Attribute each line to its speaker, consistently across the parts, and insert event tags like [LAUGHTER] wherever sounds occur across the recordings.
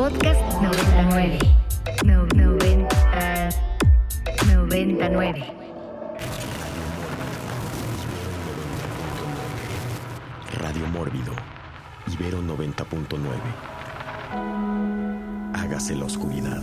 Speaker 1: Podcast 99. No, 90, 99.
Speaker 2: Radio Mórbido, Ibero 90.9. Hágase la oscuridad.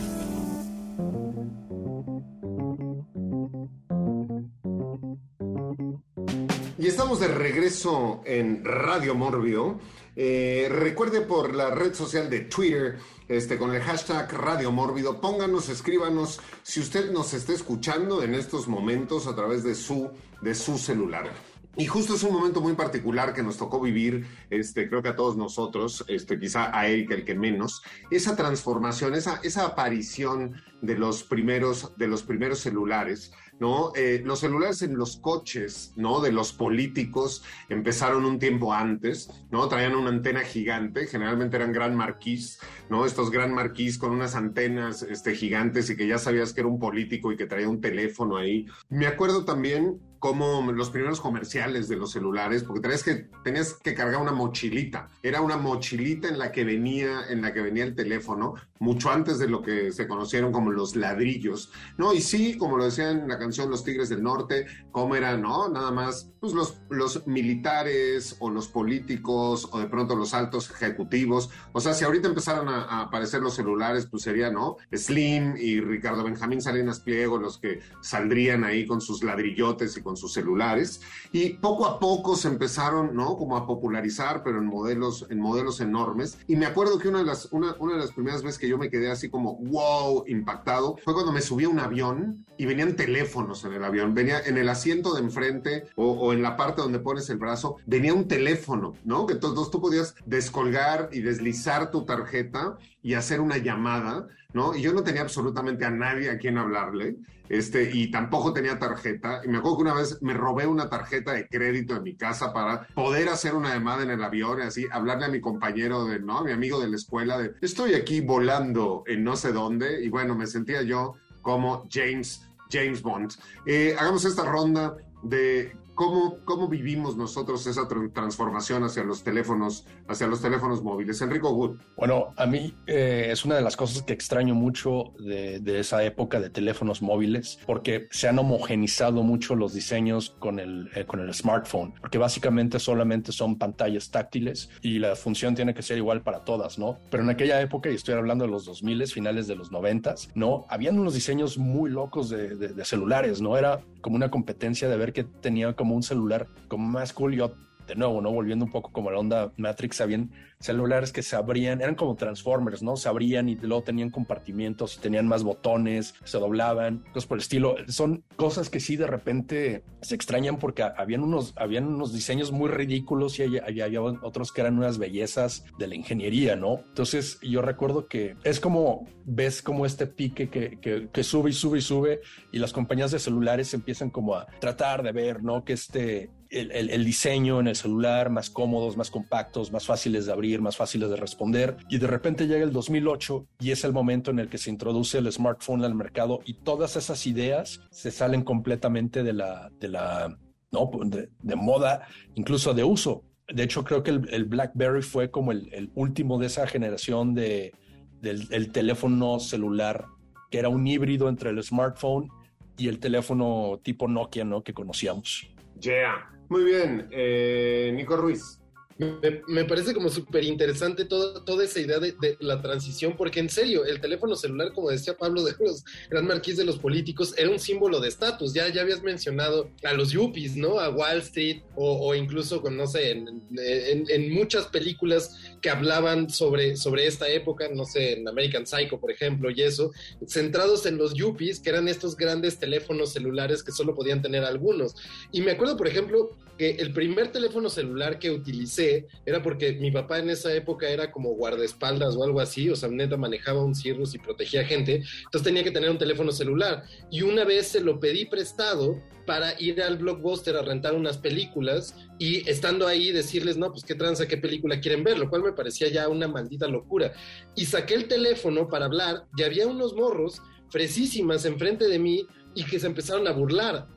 Speaker 3: Y estamos de regreso en Radio Mórbido. Eh, recuerde por la red social de Twitter, este, con el hashtag Radio Mórbido, pónganos, escríbanos si usted nos está escuchando en estos momentos a través de su, de su celular. Y justo es un momento muy particular que nos tocó vivir, este, creo que a todos nosotros, este, quizá a Erika el que menos, esa transformación, esa, esa aparición de los primeros, de los primeros celulares, ¿no? Eh, los celulares en los coches, ¿no? De los políticos empezaron un tiempo antes, ¿no? Traían una antena gigante, generalmente eran gran marquís, ¿no? Estos gran marquís con unas antenas este, gigantes y que ya sabías que era un político y que traía un teléfono ahí. Me acuerdo también como los primeros comerciales de los celulares, porque tenías que, tenías que cargar una mochilita. Era una mochilita en la que venía, en la que venía el teléfono, mucho antes de lo que se conocieron como los ladrillos, ¿no? Y sí, como lo decían en la canción Los Tigres del Norte, cómo eran, ¿no? Nada más, pues los, los militares o los políticos o de pronto los altos ejecutivos. O sea, si ahorita empezaron a, a aparecer los celulares, pues sería, ¿no? Slim y Ricardo Benjamín Salinas Pliego los que saldrían ahí con sus ladrillotes y con sus celulares. Y poco a poco se empezaron, ¿no? Como a popularizar, pero en modelos, en modelos enormes. Y me acuerdo que una de las, una, una de las primeras veces que yo me quedé así como, wow, impactado, fue cuando me subí a un avión y venían teléfonos en el avión. Venía en el asiento de enfrente o, o en la parte donde pones el brazo, venía un teléfono, ¿no? Que entonces tú podías descolgar y deslizar tu tarjeta y hacer una llamada, ¿no? Y yo no tenía absolutamente a nadie a quien hablarle, este, y tampoco tenía tarjeta. Y me acuerdo que una vez me robé una tarjeta de crédito en mi casa para poder hacer una llamada en el avión y así hablarle a mi compañero de, ¿no? A mi amigo de la escuela de, estoy aquí volando en no sé dónde, y bueno, me sentía yo como James, James Bond. Eh, hagamos esta ronda de ¿Cómo, ¿Cómo, vivimos nosotros esa transformación hacia los teléfonos, hacia los teléfonos móviles? Enrico Wood.
Speaker 4: Bueno, a mí eh, es una de las cosas que extraño mucho de, de, esa época de teléfonos móviles, porque se han homogenizado mucho los diseños con el, eh, con el smartphone, porque básicamente solamente son pantallas táctiles y la función tiene que ser igual para todas, ¿no? Pero en aquella época, y estoy hablando de los 2000, finales de los 90, ¿no? Habían unos diseños muy locos de, de, de celulares, ¿no? Era como una competencia de ver que tenía como un celular como más cool. Yo, de nuevo, ¿no? Volviendo un poco como la onda Matrix, habían celulares que se abrían, eran como Transformers, ¿no? Se abrían y luego tenían compartimientos y tenían más botones, se doblaban, cosas por el estilo. Son cosas que sí de repente se extrañan porque habían unos, habían unos diseños muy ridículos y había, había otros que eran unas bellezas de la ingeniería, ¿no? Entonces yo recuerdo que es como, ves como este pique que, que, que sube y sube y sube y las compañías de celulares empiezan como a tratar de ver, ¿no? Que este, el, diseño en el celular más cómodos, más compactos, más fáciles de abrir más fáciles de responder y de repente llega el 2008 y es el momento en el que se introduce el smartphone al mercado y todas esas ideas se salen completamente de la, de la, no, de, moda, incluso de uso. De hecho, creo que el, BlackBerry fue como el, último de esa generación de, del el teléfono celular que era un híbrido entre el smartphone y el teléfono tipo Nokia, ¿no? Que conocíamos.
Speaker 3: Yeah. Muy bien. Eh, Nico Ruiz.
Speaker 5: Me, parece como súper interesante toda esa idea de, la transición, porque en serio, el teléfono celular, como decía Pablo, de los gran marquís de los políticos, era un símbolo de estatus. Ya, ya habías mencionado a los yuppies, ¿no? A Wall Street, o, incluso con, no sé, en, en, en, muchas películas que hablaban sobre, sobre esta época, no sé, en American Psycho, por ejemplo, y eso, centrados en los yuppies, que eran estos grandes teléfonos celulares que solo podían tener algunos. Y me acuerdo, por ejemplo, que el primer teléfono celular que utilicé era porque mi papá en esa época era como guardaespaldas o algo así, o sea, neta manejaba un cirrus y protegía gente, entonces tenía que tener un teléfono celular. Y una vez se lo pedí prestado para ir al blockbuster a rentar unas películas y estando ahí decirles, no, pues qué tranza, qué película quieren ver, lo cual me parecía ya una maldita locura. Y saqué el teléfono para hablar y había unos morros fresísimas enfrente de mí y que se empezaron a burlar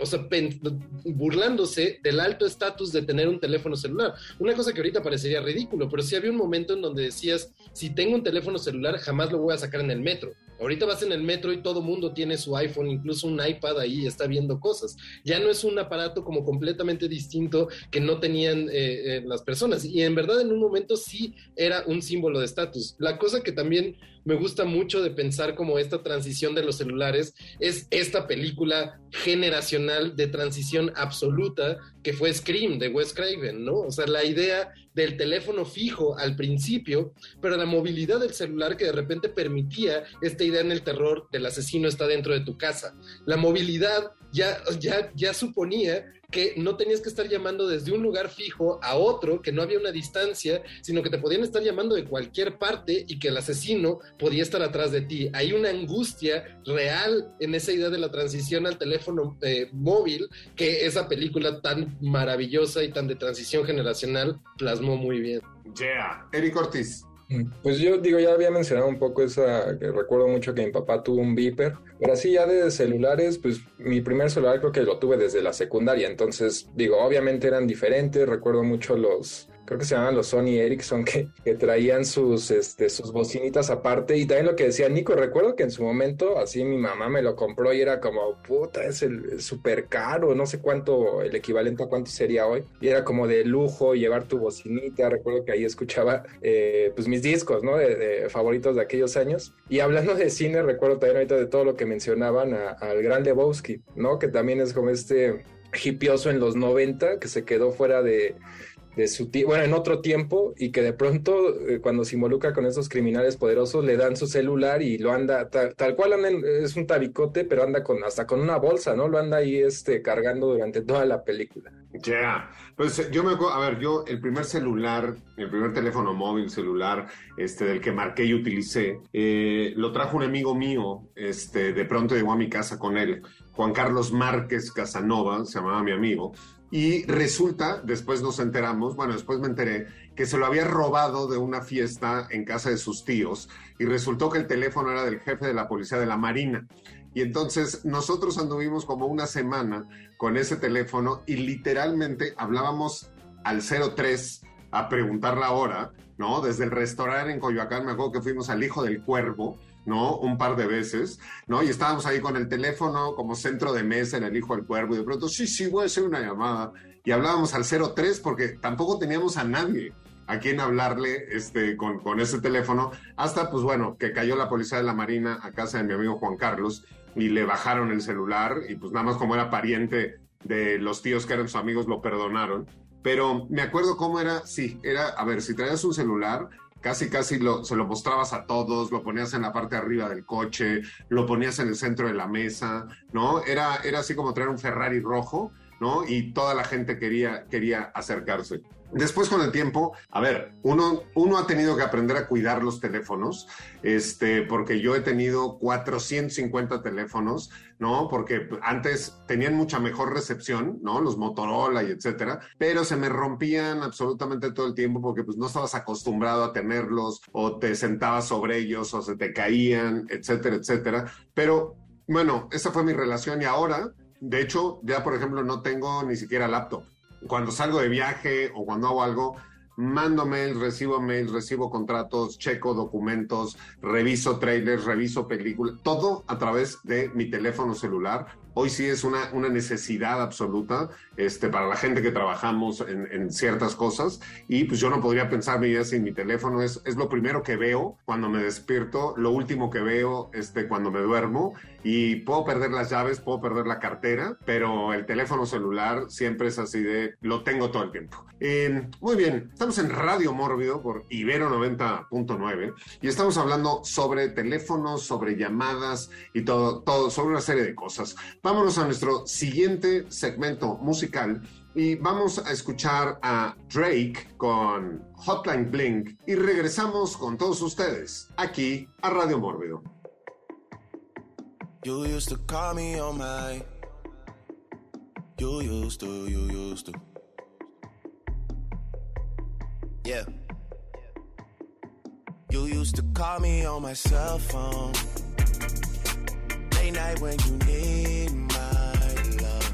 Speaker 5: o sea, burlándose del alto estatus de tener un teléfono celular. Una cosa que ahorita parecería ridículo, pero sí había un momento en donde decías, si tengo un teléfono celular, jamás lo voy a sacar en el metro. Ahorita vas en el metro y todo mundo tiene su iPhone, incluso un iPad ahí está viendo cosas. Ya no es un aparato como completamente distinto que no tenían eh, eh, las personas. Y en verdad en un momento sí era un símbolo de estatus. La cosa que también me gusta mucho de pensar como esta transición de los celulares es esta película generacional de transición absoluta que fue Scream de Wes Craven, ¿no? O sea, la idea del teléfono fijo al principio, pero la movilidad del celular que de repente permitía esta idea en el terror del asesino está dentro de tu casa. La movilidad ya, ya, ya suponía que no tenías que estar llamando desde un lugar fijo a otro, que no había una distancia, sino que te podían estar llamando de cualquier parte y que el asesino podía estar atrás de ti. Hay una angustia real en esa idea de la transición al teléfono eh, móvil que esa película tan maravillosa y tan de transición generacional plasmó muy bien.
Speaker 3: Yeah. Eric Ortiz.
Speaker 6: Pues yo digo, ya había mencionado un poco esa, que recuerdo mucho que mi papá tuvo un Viper, pero así ya de celulares, pues mi primer celular creo que lo tuve desde la secundaria, entonces digo, obviamente eran diferentes, recuerdo mucho los, creo que se llamaban los Sony Ericsson, [LAUGHS] que, que traían sus, este, sus bocinitas aparte. Y también lo que decía Nico, recuerdo que en su momento, así mi mamá me lo compró y era como, puta, es el súper caro, no sé cuánto, el equivalente a cuánto sería hoy. Y era como de lujo llevar tu bocinita. Recuerdo que ahí escuchaba, eh, pues mis discos, ¿no? De, favoritos de aquellos años. Y hablando de cine, recuerdo también ahorita de todo lo que mencionaban al gran Lebowski, ¿no? Que también es como este hipioso en los 90, que se quedó fuera de, de su bueno, en otro tiempo y que de pronto eh, cuando se involucra con esos criminales poderosos le dan su celular y lo anda tal, cual anda es un tabicote, pero anda con hasta con una bolsa, ¿no? Lo anda ahí este cargando durante toda la película.
Speaker 3: Ya, pues yo me acuerdo, a ver, yo el primer celular, el primer teléfono móvil celular, este del que marqué y utilicé, eh, lo trajo un amigo mío, este, de pronto llegó a mi casa con él, Juan Carlos Márquez Casanova, se llamaba mi amigo, y resulta, después nos enteramos, bueno, después me enteré, que se lo había robado de una fiesta en casa de sus tíos y resultó que el teléfono era del jefe de la policía de la Marina. Y entonces nosotros anduvimos como una semana con ese teléfono y literalmente hablábamos al 03 a preguntar la hora, ¿no? Desde el restaurante en Coyoacán, me acuerdo que fuimos al Hijo del Cuervo ¿no? Un par de veces, ¿no? Y estábamos ahí con el teléfono como centro de mesa en el Hijo del Cuervo y de pronto, sí, sí, voy a hacer una llamada. Y hablábamos al 03 porque tampoco teníamos a nadie a quien hablarle este, con, con ese teléfono, hasta pues bueno, que cayó la policía de la Marina a casa de mi amigo Juan Carlos y le bajaron el celular y pues nada más como era pariente de los tíos que eran sus amigos lo perdonaron. Pero me acuerdo cómo era, sí, era, a ver, si traías un celular, casi casi lo, se lo mostrabas a todos, lo ponías en la parte de arriba del coche, lo ponías en el centro de la mesa, ¿no? Era, era así como traer un Ferrari rojo, ¿no? Y toda la gente quería, quería acercarse. Después con el tiempo, a ver, uno, uno ha tenido que aprender a cuidar los teléfonos, este, porque yo he tenido 450 teléfonos, ¿no? Porque antes tenían mucha mejor recepción, ¿no? Los Motorola y etcétera, pero se me rompían absolutamente todo el tiempo porque pues no estabas acostumbrado a tenerlos o te sentabas sobre ellos o se te caían, etcétera, etcétera. Pero bueno, esa fue mi relación y ahora, de hecho, ya por ejemplo no tengo ni siquiera laptop. Cuando salgo de viaje o cuando hago algo, mando mails, recibo mails, recibo contratos, checo documentos, reviso trailers, reviso películas, todo a través de mi teléfono celular hoy sí es una, una necesidad absoluta este, para la gente que trabajamos en, en, ciertas cosas y pues yo no podría pensar mi vida sin mi teléfono, es, es lo primero que veo cuando me despierto, lo último que veo este, cuando me duermo y puedo perder las llaves, puedo perder la cartera, pero el teléfono celular siempre es así de, lo tengo todo el tiempo. Eh, muy bien, estamos en Radio Mórbido por Ibero 90.9 y estamos hablando sobre teléfonos, sobre llamadas y todo, todo, sobre una serie de cosas. Vámonos a nuestro siguiente segmento musical y vamos a escuchar a Drake con Hotline Blink y regresamos con todos ustedes aquí a Radio Mórbido. You used to call me on my You used to, you used to. Yeah. You used to call me on my cell phone Night when you need my love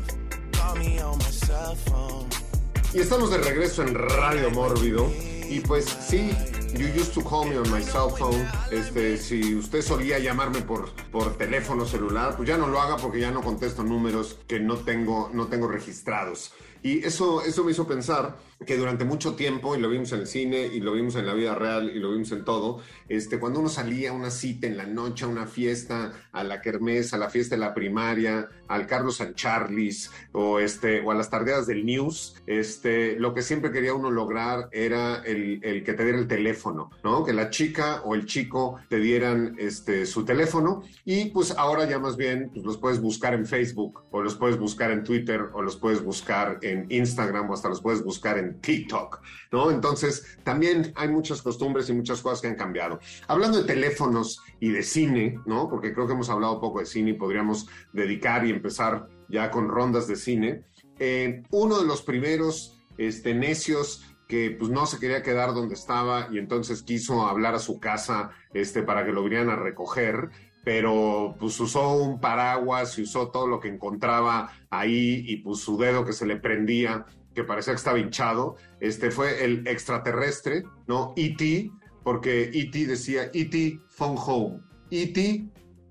Speaker 3: Y estamos de regreso en Radio Mórbido. Y pues sí, you used to call me on my cell phone. Este, si usted solía llamarme por, por teléfono celular, pues ya no lo haga porque ya no contesto números que no tengo, no tengo registrados. Y eso, eso me hizo pensar que durante mucho tiempo, y lo vimos en el cine, y lo vimos en la vida real, y lo vimos en todo, este, cuando uno salía a una cita en la noche, a una fiesta, a la kermés, a la fiesta de la primaria, al Carlos San Charles, o, este, o a las tardeadas del News, este, lo que siempre quería uno lograr era el, el que te diera el teléfono, ¿no? Que la chica o el chico te dieran este, su teléfono, y pues ahora ya más bien pues, los puedes buscar en Facebook, o los puedes buscar en Twitter, o los puedes buscar en Instagram o hasta los puedes buscar en TikTok, ¿no? Entonces, también hay muchas costumbres y muchas cosas que han cambiado. Hablando de teléfonos y de cine, ¿no? Porque creo que hemos hablado poco de cine y podríamos dedicar y empezar ya con rondas de cine. Eh, uno de los primeros este, necios que pues no se quería quedar donde estaba y entonces quiso hablar a su casa este, para que lo vinieran a recoger, pero pues usó un paraguas y usó todo lo que encontraba ahí y pues su dedo que se le prendía, que parecía que estaba hinchado, este fue el extraterrestre, ¿no? E.T., porque E.T. decía E.T. phone home, E.T.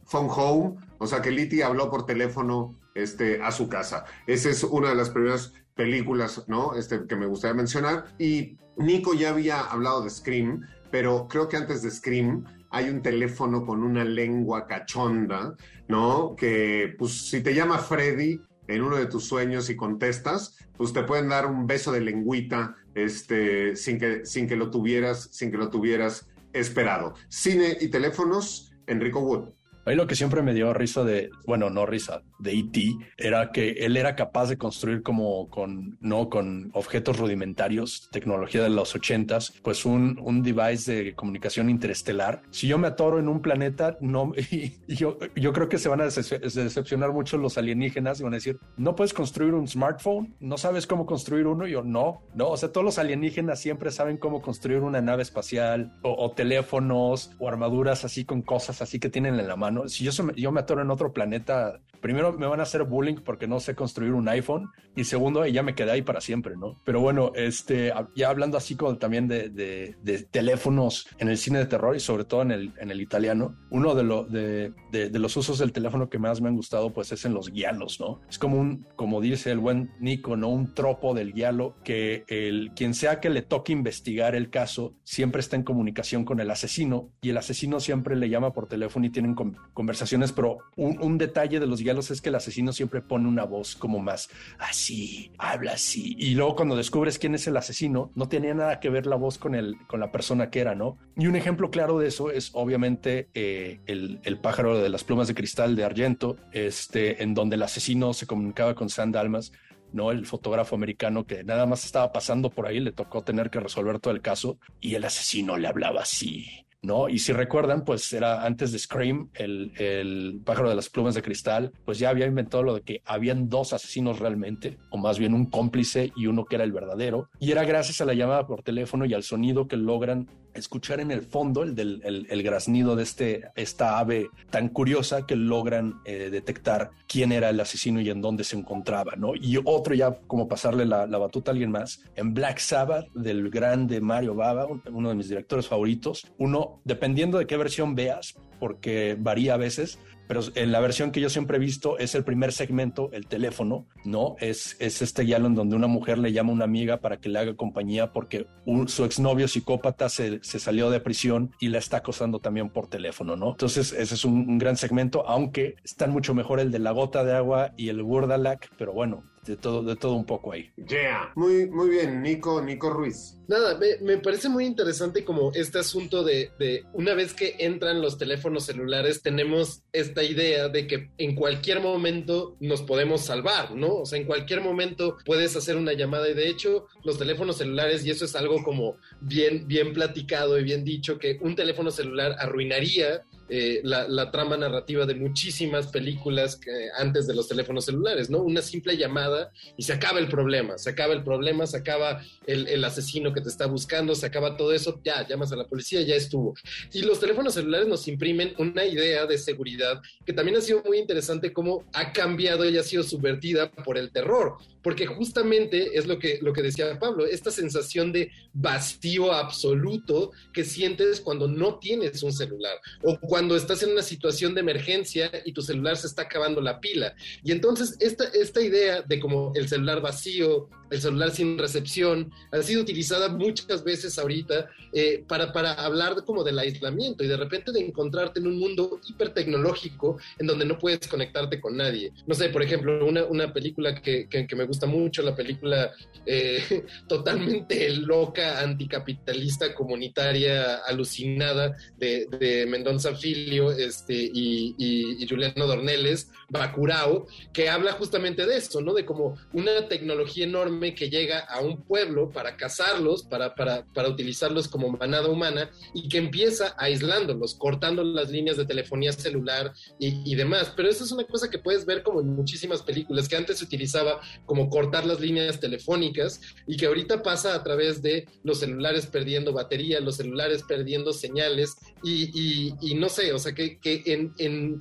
Speaker 3: phone home, o sea que el E.T. habló por teléfono este, a su casa. Esa es una de las primeras películas, ¿no? Este, que me gustaría mencionar. Y Nico ya había hablado de Scream, pero creo que antes de Scream hay un teléfono con una lengua cachonda, ¿no? Que pues si te llama Freddy en uno de tus sueños y contestas, pues te pueden dar un beso de lengüita este, sin, que, sin que lo tuvieras, sin que lo tuvieras esperado. Cine y teléfonos, Enrico Wood.
Speaker 4: Ahí lo que siempre me dio risa de, bueno, no risa, de E.T., era que él era capaz de construir como con, no, con objetos rudimentarios, tecnología de los ochentas, pues un, un device de comunicación interestelar. Si yo me atoro en un planeta, no, [LAUGHS] y, yo, yo creo que se van a decepcionar mucho los alienígenas y van a decir, no puedes construir un smartphone, no sabes cómo construir uno. Y yo, no, no, o sea, todos los alienígenas siempre saben cómo construir una nave espacial o, teléfonos o armaduras así con cosas así que tienen en la mano si yo, yo me atoro en otro planeta, primero me van a hacer bullying porque no sé construir un iPhone y segundo, ya me quedé ahí para siempre, ¿no? Pero bueno, este, ya hablando así como también de, de, teléfonos en el cine de terror y sobre todo en el, en el italiano, uno de, lo, de, de, los usos del teléfono que más me han gustado pues es en los guialos, ¿no? Es como un, como dice el buen Nico, ¿no? Un tropo del guialo que el, quien sea que le toque investigar el caso siempre está en comunicación con el asesino y el asesino siempre le llama por teléfono y tienen conversaciones, pero un, detalle de los guialos es que el asesino siempre pone una voz como más así, habla así. Y luego cuando descubres quién es el asesino, no tenía nada que ver la voz con, el, con la persona que era, ¿no? Y un ejemplo claro de eso es obviamente eh, el, el, pájaro de las plumas de cristal de Argento, este, en donde el asesino se comunicaba con Sam Dalmas. ¿no? El fotógrafo americano que nada más estaba pasando por ahí, le tocó tener que resolver todo el caso y el asesino le hablaba así. ¿No? Y si recuerdan, pues era antes de Scream, el, el, pájaro de las plumas de cristal, pues ya había inventado lo de que habían dos asesinos realmente, o más bien un cómplice y uno que era el verdadero. Y era gracias a la llamada por teléfono y al sonido que logran escuchar en el fondo el del el, graznido de este, esta ave tan curiosa que logran eh, detectar quién era el asesino y en dónde se encontraba, ¿no? Y otro ya como pasarle la, la batuta a alguien más, en Black Sabbath del grande Mario Baba, uno de mis directores favoritos, uno, dependiendo de qué versión veas, porque varía a veces, pero en la versión que yo siempre he visto es el primer segmento, el teléfono, ¿no? Es, es este diálogo en donde una mujer le llama a una amiga para que le haga compañía porque su exnovio psicópata se, se, salió de prisión y la está acosando también por teléfono, ¿no? Entonces ese es un, gran segmento, aunque están mucho mejor el de la gota de agua y el Wurdalak, pero bueno, de todo, de todo un poco ahí.
Speaker 3: Yeah. Muy, muy bien, Nico, Nico Ruiz.
Speaker 5: Nada, me, me parece muy interesante como este asunto de, de, una vez que entran los teléfonos celulares, tenemos esta idea de que en cualquier momento nos podemos salvar, ¿no? O sea, en cualquier momento puedes hacer una llamada y de hecho los teléfonos celulares, y eso es algo como bien, bien platicado y bien dicho, que un teléfono celular arruinaría eh, la, trama narrativa de muchísimas películas antes de los teléfonos celulares, ¿no? Una simple llamada y se acaba el problema, se acaba el problema, se acaba el, el, asesino que te está buscando, se acaba todo eso, ya, llamas a la policía, ya estuvo. Y los teléfonos celulares nos imprimen una idea de seguridad que también ha sido muy interesante cómo ha cambiado y ha sido subvertida por el terror porque justamente es lo que, lo que decía Pablo, esta sensación de vacío absoluto que sientes cuando no tienes un celular o cuando estás en una situación de emergencia y tu celular se está acabando la pila. Y entonces esta, esta idea de como el celular vacío, el celular sin recepción, ha sido utilizada muchas veces ahorita eh, para, para hablar como del aislamiento y de repente de encontrarte en un mundo hiper tecnológico en donde no puedes conectarte con nadie. No sé, por ejemplo, una, una película que, que, me gusta mucho, la película eh, [LAUGHS] totalmente loca, anticapitalista, comunitaria, alucinada de, de Mendonza Filio este, y, y Juliano Dorneles, Bacurao, que habla justamente de eso, ¿no? De como una tecnología enorme que llega a un pueblo para cazarlos, para, para, para utilizarlos como manada humana y que empieza aislándolos, cortando las líneas de telefonía celular y, demás. Pero eso es una cosa que puedes ver como en muchísimas películas, que antes se utilizaba como cortar las líneas telefónicas y que ahorita pasa a través de los celulares perdiendo batería, los celulares perdiendo señales y, y, no sé, o sea, que, que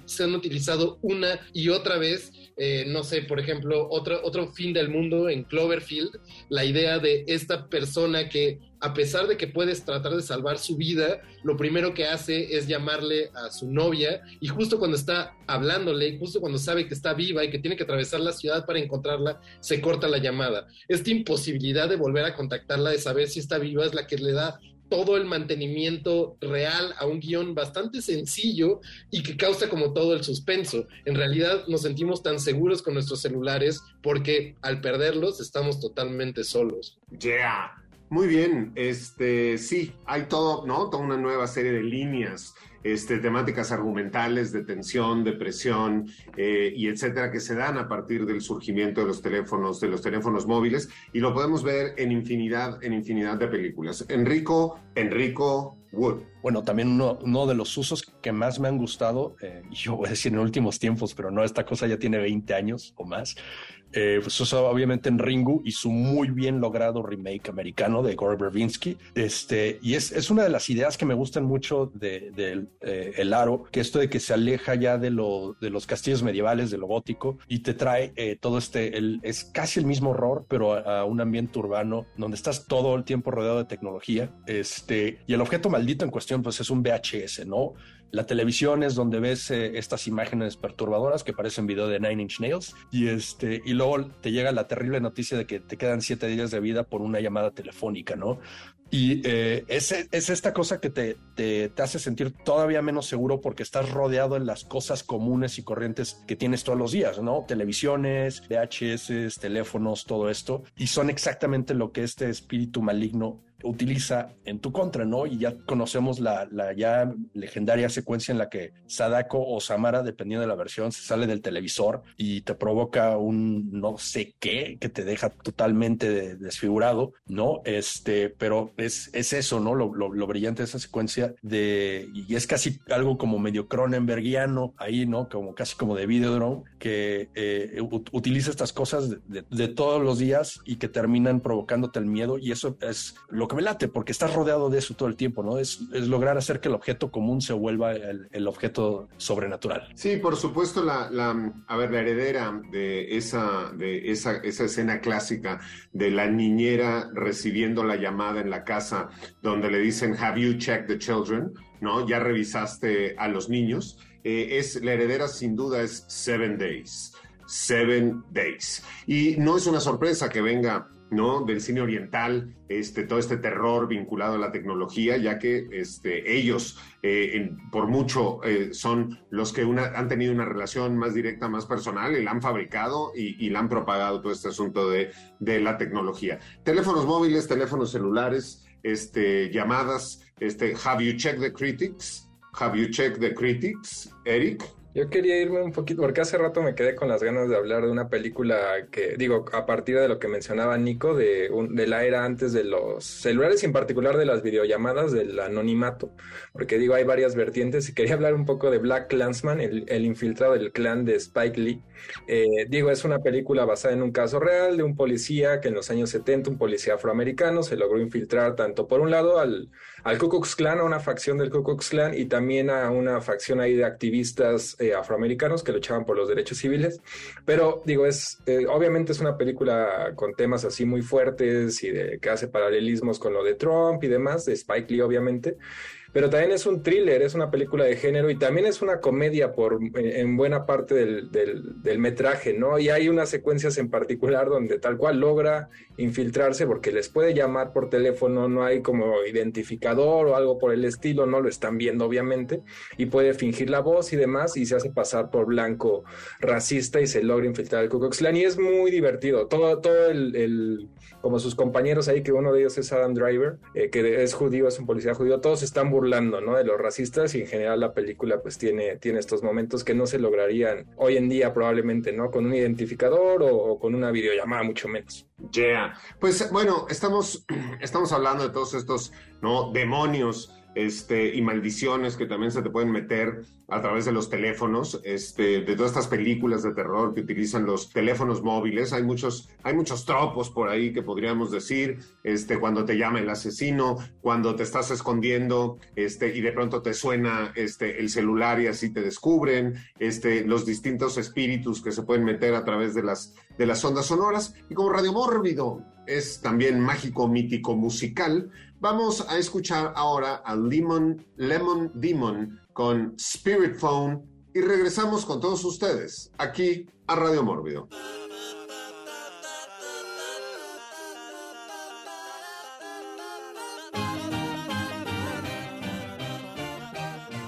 Speaker 5: se han utilizado una y otra vez, eh, no sé, por ejemplo, otro, otro fin del mundo en Cloverfield, la idea de esta persona que a pesar de que puedes tratar de salvar su vida, lo primero que hace es llamarle a su novia y justo cuando está hablándole, justo cuando sabe que está viva y que tiene que atravesar la ciudad para encontrarla, se corta la llamada. Esta imposibilidad de volver a contactarla, de saber si está viva, es la que le da todo el mantenimiento real a un guion bastante sencillo y que causa como todo el suspenso. En realidad nos sentimos tan seguros con nuestros celulares porque al perderlos estamos totalmente solos.
Speaker 3: Yeah. Muy bien, este sí, hay todo, ¿no? Toda una nueva serie de líneas, este, temáticas argumentales de tensión, depresión eh, y etcétera que se dan a partir del surgimiento de los teléfonos, de los teléfonos móviles y lo podemos ver en infinidad, en infinidad de películas. Enrico, Enrico Wood.
Speaker 4: Bueno, también uno, uno de los usos que más me han gustado, eh, yo voy a decir en últimos tiempos, pero no, esta cosa ya tiene 20 años o más, eh, pues obviamente en Ringu y su muy bien logrado remake americano de Gore Verbinski. Este, y es, es una de las ideas que me gustan mucho de, de eh, El Aro, que esto de que se aleja ya de, lo, de los castillos medievales, de lo gótico, y te trae eh, todo este, el, es casi el mismo horror, pero a, a, un ambiente urbano donde estás todo el tiempo rodeado de tecnología. Este, y el objeto maldito en cuestión, pues es un VHS, ¿no? La televisión es donde ves eh, estas imágenes perturbadoras que parecen video de Nine Inch Nails y este y luego te llega la terrible noticia de que te quedan siete días de vida por una llamada telefónica, ¿no? Y eh, es, es, esta cosa que te, te, te, hace sentir todavía menos seguro porque estás rodeado en las cosas comunes y corrientes que tienes todos los días, ¿no? Televisiones, VHS, teléfonos, todo esto. Y son exactamente lo que este espíritu maligno utiliza en tu contra, ¿no? Y ya conocemos la, la, ya legendaria secuencia en la que Sadako o Samara, dependiendo de la versión, se sale del televisor y te provoca un no sé qué que te deja totalmente desfigurado, ¿no? Este, pero es, es eso, ¿no? Lo, lo, lo brillante de esa secuencia de, y es casi algo como medio Cronenbergiano ahí, ¿no? Como casi como de Videodrome, que eh, utiliza estas cosas de, de, todos los días y que terminan provocándote el miedo y eso es lo que me late, porque estás rodeado de eso todo el tiempo, ¿no? Es, lograr hacer que el objeto común se vuelva el, objeto sobrenatural.
Speaker 3: Sí, por supuesto, la, la, a ver, la heredera de esa, de esa, esa escena clásica de la niñera recibiendo la llamada en la casa donde le dicen, have you checked the children? ¿No? Ya revisaste a los niños. Eh, es la heredera sin duda es Seven Days. Seven Days. Y no es una sorpresa que venga ¿no? Del cine oriental, este, todo este terror vinculado a la tecnología, ya que este, ellos eh, por mucho eh, son los que una, han tenido una relación más directa, más personal, y la han fabricado y, y la han propagado todo este asunto de, de, la tecnología. Teléfonos móviles, teléfonos celulares, este, llamadas, este, have you checked the critics? Have you checked the critics, Eric?
Speaker 6: Yo quería irme un poquito, porque hace rato me quedé con las ganas de hablar de una película que, digo, a partir de lo que mencionaba Nico, de, un, de la era antes de los celulares y en particular de las videollamadas, del anonimato, porque digo, hay varias vertientes y quería hablar un poco de Black Clansman, el, el infiltrado del clan de Spike Lee. Eh, digo, es una película basada en un caso real de un policía que en los años 70, un policía afroamericano, se logró infiltrar tanto por un lado al, al Ku Klux Klan, a una facción del Ku Klux Klan y también a una facción ahí de activistas eh, afroamericanos que luchaban por los derechos civiles. Pero digo, es eh, obviamente es una película con temas así muy fuertes y de, que hace paralelismos con lo de Trump y demás, de Spike Lee obviamente pero también es un thriller, es una película de género y también es una comedia por, en buena parte del, del, metraje, ¿no? Y hay unas secuencias en particular donde tal cual logra infiltrarse porque les puede llamar por teléfono, no hay como identificador o algo por el estilo, no lo están viendo obviamente, y puede fingir la voz y demás y se hace pasar por blanco racista y se logra infiltrar al Ku Klux y es muy divertido, todo, todo el, como sus compañeros ahí, que uno de ellos es Adam Driver, eh, que es judío, es un policía judío, todos están burlando ¿no? De los racistas y en general la película pues tiene, tiene estos momentos que no se lograrían hoy en día probablemente, ¿no? Con un identificador o, con una videollamada mucho menos.
Speaker 3: Yeah. Pues bueno, estamos, [CLEARS THROAT] estamos hablando de todos estos, ¿no? Demonios este, y maldiciones que también se te pueden meter a través de los teléfonos, este, de todas estas películas de terror que utilizan los teléfonos móviles. Hay muchos, hay muchos tropos por ahí que podríamos decir, este, cuando te llama el asesino, cuando te estás escondiendo, este, y de pronto te suena, el celular y así te descubren, los distintos espíritus que se pueden meter a través de las, de las ondas sonoras. Y como Radio Mórbido es también mágico, mítico, musical, vamos a escuchar ahora a Lemon, Lemon Demon con Spirit Phone y regresamos con todos ustedes aquí a Radio Mórbido.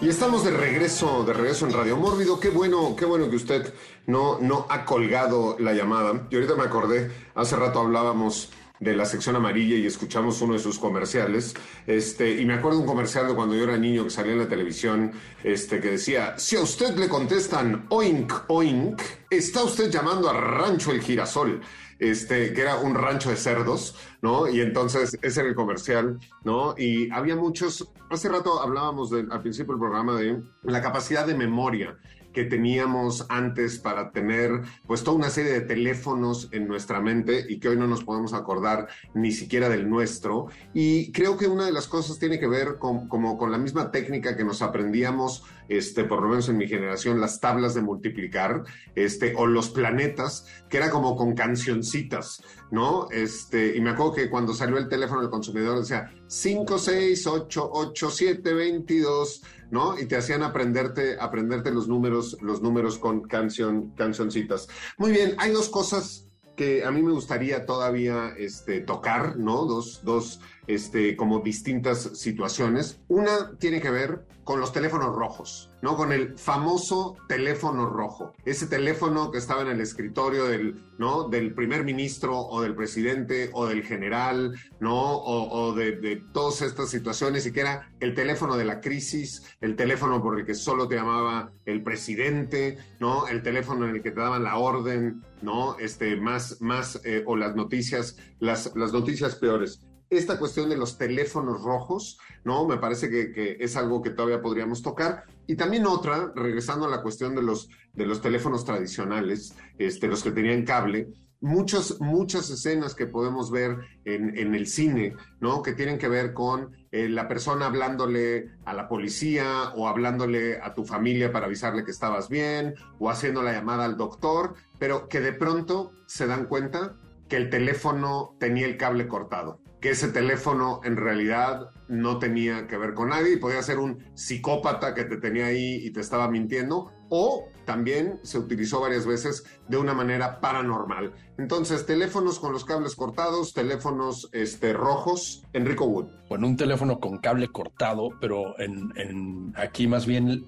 Speaker 3: Y estamos de regreso, de regreso en Radio Mórbido. Qué bueno, qué bueno que usted no, no ha colgado la llamada. Y ahorita me acordé, hace rato hablábamos de la sección amarilla y escuchamos uno de sus comerciales. Este, y me acuerdo un comercial de cuando yo era niño que salía en la televisión, este, que decía, si a usted le contestan oink, oink, está usted llamando a Rancho El Girasol. Este, que era un rancho de cerdos, ¿no? Y entonces ese era el comercial, ¿no? Y había muchos, hace rato hablábamos al principio del programa de la capacidad de memoria que teníamos antes para tener pues toda una serie de teléfonos en nuestra mente y que hoy no nos podemos acordar ni siquiera del nuestro. Y creo que una de las cosas tiene que ver con, como con la misma técnica que nos aprendíamos, este, por lo menos en mi generación, las tablas de multiplicar, este, o los planetas, que era como con cancioncitas, ¿no? Este, y me acuerdo que cuando salió el teléfono del consumidor decía 5, 6, 8, 8, 7, 22, ¿no? Y te hacían aprenderte, aprenderte los números, los números con canción, cancioncitas. Muy bien, hay dos cosas que a mí me gustaría todavía este, tocar, ¿no? Dos, dos este, como distintas situaciones. Una tiene que ver con los teléfonos rojos, ¿no? Con el famoso teléfono rojo. Ese teléfono que estaba en el escritorio del, ¿no? Del primer ministro o del presidente o del general, ¿no? O, de, de, todas estas situaciones y que era el teléfono de la crisis, el teléfono por el que solo te llamaba el presidente, ¿no? El teléfono en el que te daban la orden, ¿no? Este, más, más, eh, o las noticias, las, las noticias peores esta cuestión de los teléfonos rojos, ¿no? Me parece que, es algo que todavía podríamos tocar. Y también otra, regresando a la cuestión de los, de los teléfonos tradicionales, este, los que tenían cable, muchas, muchas escenas que podemos ver en, el cine, ¿no? Que tienen que ver con eh, la persona hablándole a la policía o hablándole a tu familia para avisarle que estabas bien o haciendo la llamada al doctor, pero que de pronto se dan cuenta que el teléfono tenía el cable cortado que ese teléfono en realidad no tenía que ver con nadie y podía ser un psicópata que te tenía ahí y te estaba mintiendo, o también se utilizó varias veces de una manera paranormal. Entonces, teléfonos con los cables cortados, teléfonos este, rojos, Enrico Wood.
Speaker 4: Bueno, un teléfono con cable cortado, pero en, aquí más bien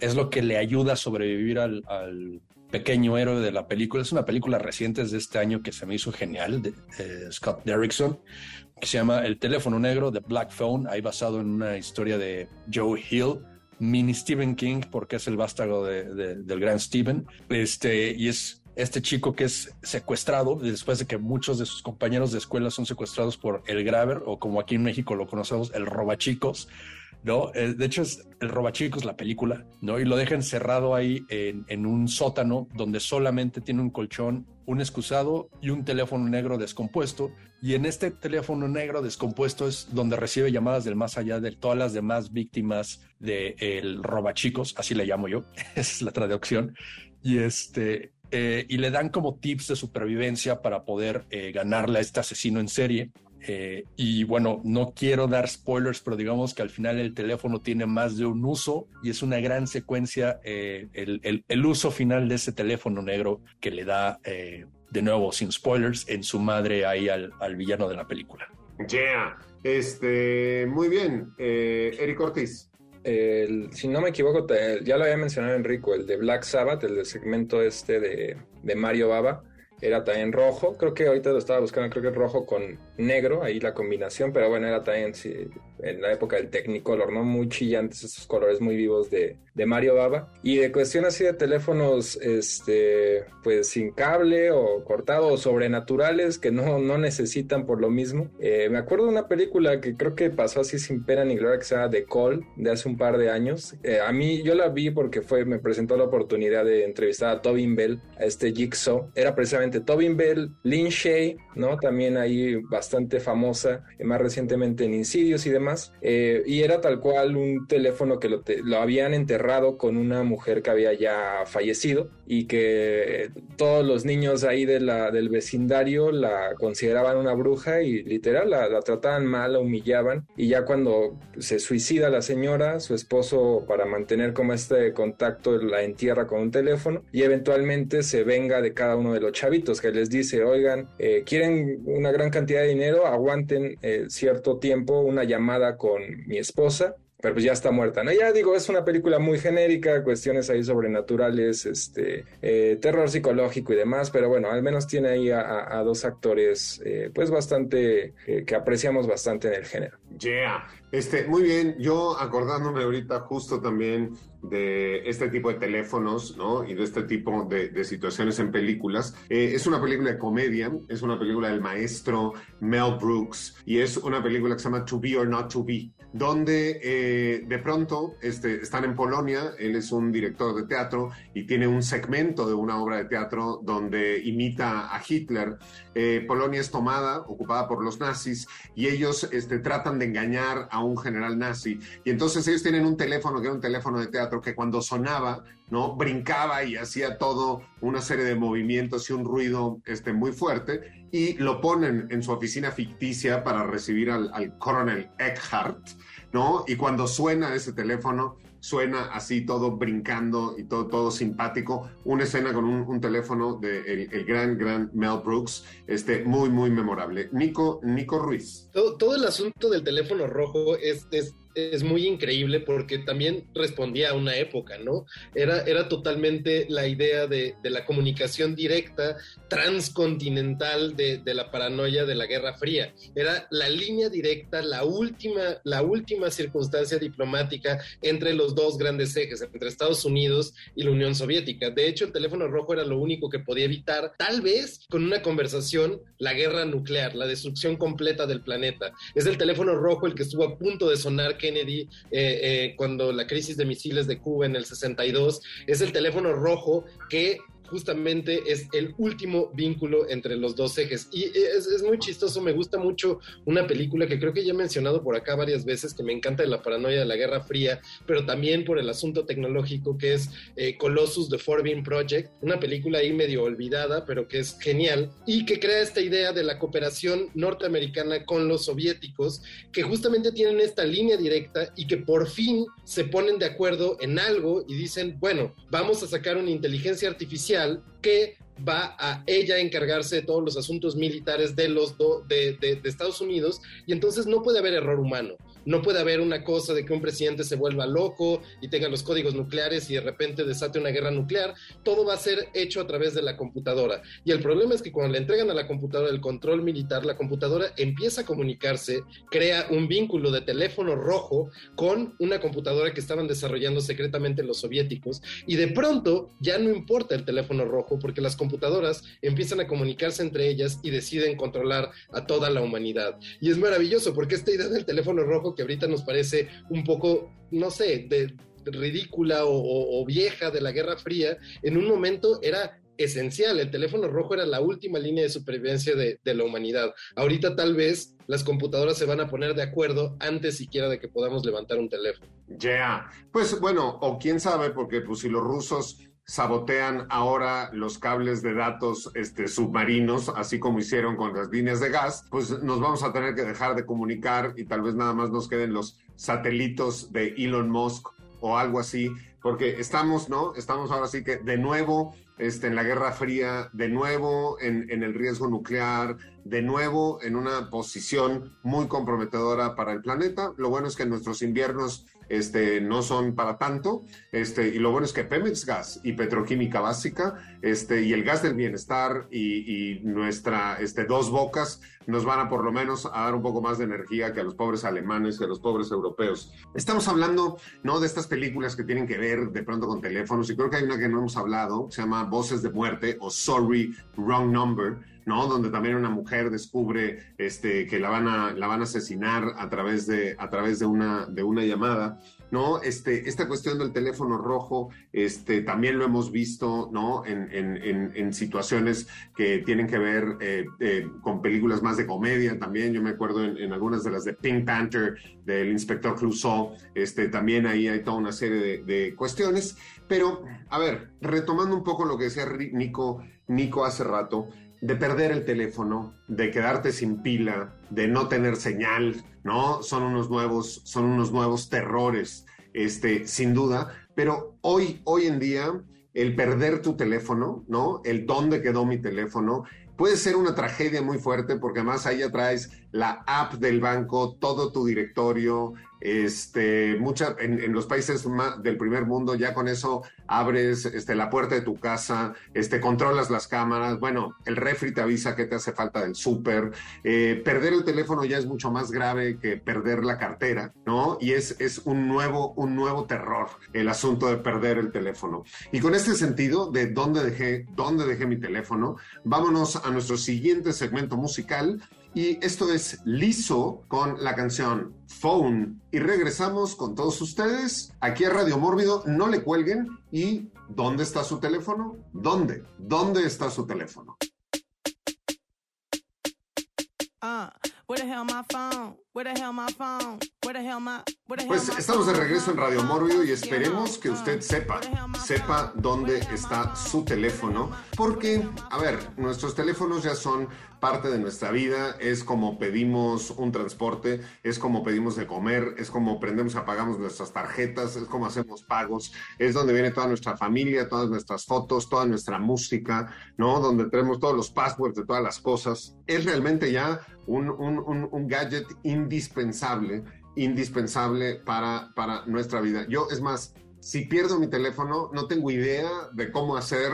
Speaker 4: es lo que le ayuda a sobrevivir al, al pequeño héroe de la película. Es una película reciente de este año que se me hizo genial, de Scott Derrickson, que se llama El teléfono negro de Black Phone, ahí basado en una historia de Joe Hill, mini Stephen King, porque es el vástago del gran Stephen. Este, y es este chico que es secuestrado después de que muchos de sus compañeros de escuela son secuestrados por el Graver, o como aquí en México lo conocemos, el Robachicos ¿no? Eh, de hecho, es el Robachicos, la película, ¿no? Y lo deja encerrado ahí en, en, un sótano donde solamente tiene un colchón, un excusado y un teléfono negro descompuesto. Y en este teléfono negro descompuesto es donde recibe llamadas del más allá de todas las demás víctimas del de Robachicos, así le llamo yo, [LAUGHS] es la traducción. Y este, eh, y le dan como tips de supervivencia para poder eh, ganarle a este asesino en serie. Eh, y bueno, no quiero dar spoilers, pero digamos que al final el teléfono tiene más de un uso y es una gran secuencia eh, el, el, el, uso final de ese teléfono negro que le da, eh, de nuevo, sin spoilers, en su madre ahí al, al villano de la película.
Speaker 3: Yeah, este, muy bien. Eh, Eric Ortiz.
Speaker 6: El, si no me equivoco, te, ya lo había mencionado Enrico, el de Black Sabbath, el del segmento este de, de Mario Baba era también rojo. Creo que ahorita lo estaba buscando, creo que es rojo con negro, ahí la combinación, pero bueno, era también sí, en la época del Technicolor, ¿no? Muy chillantes esos colores muy vivos de, de Mario Baba. Y de cuestión así de teléfonos, este, pues sin cable o cortado o sobrenaturales que no, no necesitan por lo mismo. Eh, me acuerdo de una película que creo que pasó así sin pena ni gloria que se llama The Call, de hace un par de años. Eh, a mí, yo la vi porque fue, me presentó la oportunidad de entrevistar a Tobin Bell, a este Jigsaw. Era precisamente Tobin Bell, Lin Shay, ¿no? También ahí bastante famosa, eh, más recientemente en Insidios y demás. Eh, y era tal cual un teléfono que lo, te, lo, habían enterrado con una mujer que había ya fallecido y que todos los niños ahí del vecindario la consideraban una bruja y literal la, la trataban mal, la humillaban. Y ya cuando se suicida la señora, su esposo para mantener como este contacto la entierra con un teléfono y eventualmente se venga de cada uno de los chavitos que les dice, oigan, eh, quieren una gran cantidad de dinero, aguanten eh, cierto tiempo una llamada con mi esposa pero pues ya está muerta, ¿no? Ya digo, es una película muy genérica, cuestiones ahí sobrenaturales, este, eh, terror psicológico y demás, pero bueno, al menos tiene ahí a, dos actores, eh, pues bastante, eh, que apreciamos bastante en el género.
Speaker 3: Yeah, este, muy bien, yo acordándome ahorita justo también de este tipo de teléfonos, ¿no? Y de este tipo de, situaciones en películas. Eh, es una película de comedia, es una película del maestro Mel Brooks y es una película que se llama To Be or Not To Be, donde eh, de pronto este, están en Polonia, él es un director de teatro y tiene un segmento de una obra de teatro donde imita a Hitler. Eh, Polonia es tomada, ocupada por los nazis y ellos este, tratan de engañar a un general nazi y entonces ellos tienen un teléfono que era un teléfono de teatro que cuando sonaba, ¿no? Brincaba y hacía todo una serie de movimientos y un ruido este, muy fuerte y lo ponen en su oficina ficticia para recibir al, al coronel Eckhart, ¿no? Y cuando suena ese teléfono, suena así todo brincando y todo, todo simpático. Una escena con un, un teléfono del de el, gran, gran Mel Brooks, este, muy, muy memorable. Nico, Nico Ruiz.
Speaker 5: Todo, todo el asunto del teléfono rojo es, es es muy increíble porque también respondía a una época, ¿no? Era, era totalmente la idea de, de la comunicación directa, transcontinental de, de, la paranoia de la Guerra Fría. Era la línea directa, la última, la última circunstancia diplomática entre los dos grandes ejes, entre Estados Unidos y la Unión Soviética. De hecho, el teléfono rojo era lo único que podía evitar, tal vez con una conversación, la guerra nuclear, la destrucción completa del planeta. Es el teléfono rojo el que estuvo a punto de sonar Kennedy eh, eh, cuando la crisis de misiles de Cuba en el 62, es el teléfono rojo que justamente es el último vínculo entre los dos ejes. Y es, muy chistoso, me gusta mucho una película que creo que ya he mencionado por acá varias veces, que me encanta de la paranoia de la Guerra Fría, pero también por el asunto tecnológico que es eh, Colossus The Forbidden Project, una película ahí medio olvidada, pero que es genial, y que crea esta idea de la cooperación norteamericana con los soviéticos, que justamente tienen esta línea directa y que por fin se ponen de acuerdo en algo y dicen, bueno, vamos a sacar una inteligencia artificial que va a ella encargarse de todos los asuntos militares de los do, de, de, de, Estados Unidos y entonces no puede haber error humano. No puede haber una cosa de que un presidente se vuelva loco y tenga los códigos nucleares y de repente desate una guerra nuclear. Todo va a ser hecho a través de la computadora. Y el problema es que cuando le entregan a la computadora el control militar, la computadora empieza a comunicarse, crea un vínculo de teléfono rojo con una computadora que estaban desarrollando secretamente los soviéticos y de pronto ya no importa el teléfono rojo porque las computadoras empiezan a comunicarse entre ellas y deciden controlar a toda la humanidad. Y es maravilloso porque esta idea del teléfono rojo que ahorita nos parece un poco, no sé, de, ridícula o, vieja de la Guerra Fría, en un momento era esencial. El teléfono rojo era la última línea de supervivencia de, la humanidad. Ahorita tal vez las computadoras se van a poner de acuerdo antes siquiera de que podamos levantar un teléfono.
Speaker 3: Ya, pues bueno, o quién sabe, porque pues si los rusos sabotean ahora los cables de datos este, submarinos, así como hicieron con las líneas de gas, pues nos vamos a tener que dejar de comunicar y tal vez nada más nos queden los satélitos de Elon Musk o algo así, porque estamos, ¿no? Estamos ahora sí que de nuevo este, en la Guerra Fría, de nuevo en, en, el riesgo nuclear, de nuevo en una posición muy comprometedora para el planeta. Lo bueno es que nuestros inviernos este, no son para tanto, este, y lo bueno es que Pemex Gas y Petroquímica Básica, este, y el gas del bienestar y, y, nuestra, este, dos bocas nos van a por lo menos a dar un poco más de energía que a los pobres alemanes, que a los pobres europeos. Estamos hablando, ¿no? De estas películas que tienen que ver de pronto con teléfonos, y creo que hay una que no hemos hablado, se llama Voces de Muerte o Sorry, Wrong Number, ¿no? Donde también una mujer descubre este, que la van a, la van a asesinar a través de, a través de una, de una llamada. ¿no? Este, esta cuestión del teléfono rojo, este, también lo hemos visto, ¿no? En, en, en, situaciones que tienen que ver eh, eh, con películas más de comedia también. Yo me acuerdo en, algunas de las de Pink Panther, del inspector Clouseau, este, también ahí hay toda una serie de, de cuestiones. Pero, a ver, retomando un poco lo que decía Nico, Nico hace rato, de perder el teléfono, de quedarte sin pila, de no tener señal, ¿no? Son unos nuevos, son unos nuevos terrores, este, sin duda. Pero hoy, hoy en día, el perder tu teléfono, ¿no? El dónde quedó mi teléfono, puede ser una tragedia muy fuerte porque además ahí ya traes la app del banco, todo tu directorio, este, mucha, en, los países del primer mundo ya con eso abres este, la puerta de tu casa, este, controlas las cámaras, bueno, el refri te avisa que te hace falta del súper, eh, perder el teléfono ya es mucho más grave que perder la cartera, ¿no? Y es, es un, nuevo, un nuevo terror el asunto de perder el teléfono. Y con este sentido de dónde dejé, dónde dejé mi teléfono, vámonos a nuestro siguiente segmento musical y esto es Liso con la canción Phone. Y regresamos con todos ustedes aquí a Radio Mórbido. No le cuelguen. ¿Y dónde está su teléfono? ¿Dónde? ¿Dónde está su teléfono? Ah. Pues estamos de regreso en Radio Morbio y esperemos que usted sepa, sepa dónde está su teléfono, porque, a ver, nuestros teléfonos ya son parte de nuestra vida, es como pedimos un transporte, es como pedimos de comer, es como prendemos, apagamos nuestras tarjetas, es como hacemos pagos, es donde viene toda nuestra familia, todas nuestras fotos, toda nuestra música, ¿no? Donde tenemos todos los passwords de todas las cosas. Es realmente ya un, un, un, gadget indispensable, indispensable para, para nuestra vida. Yo, es más, si pierdo mi teléfono, no tengo idea de cómo hacer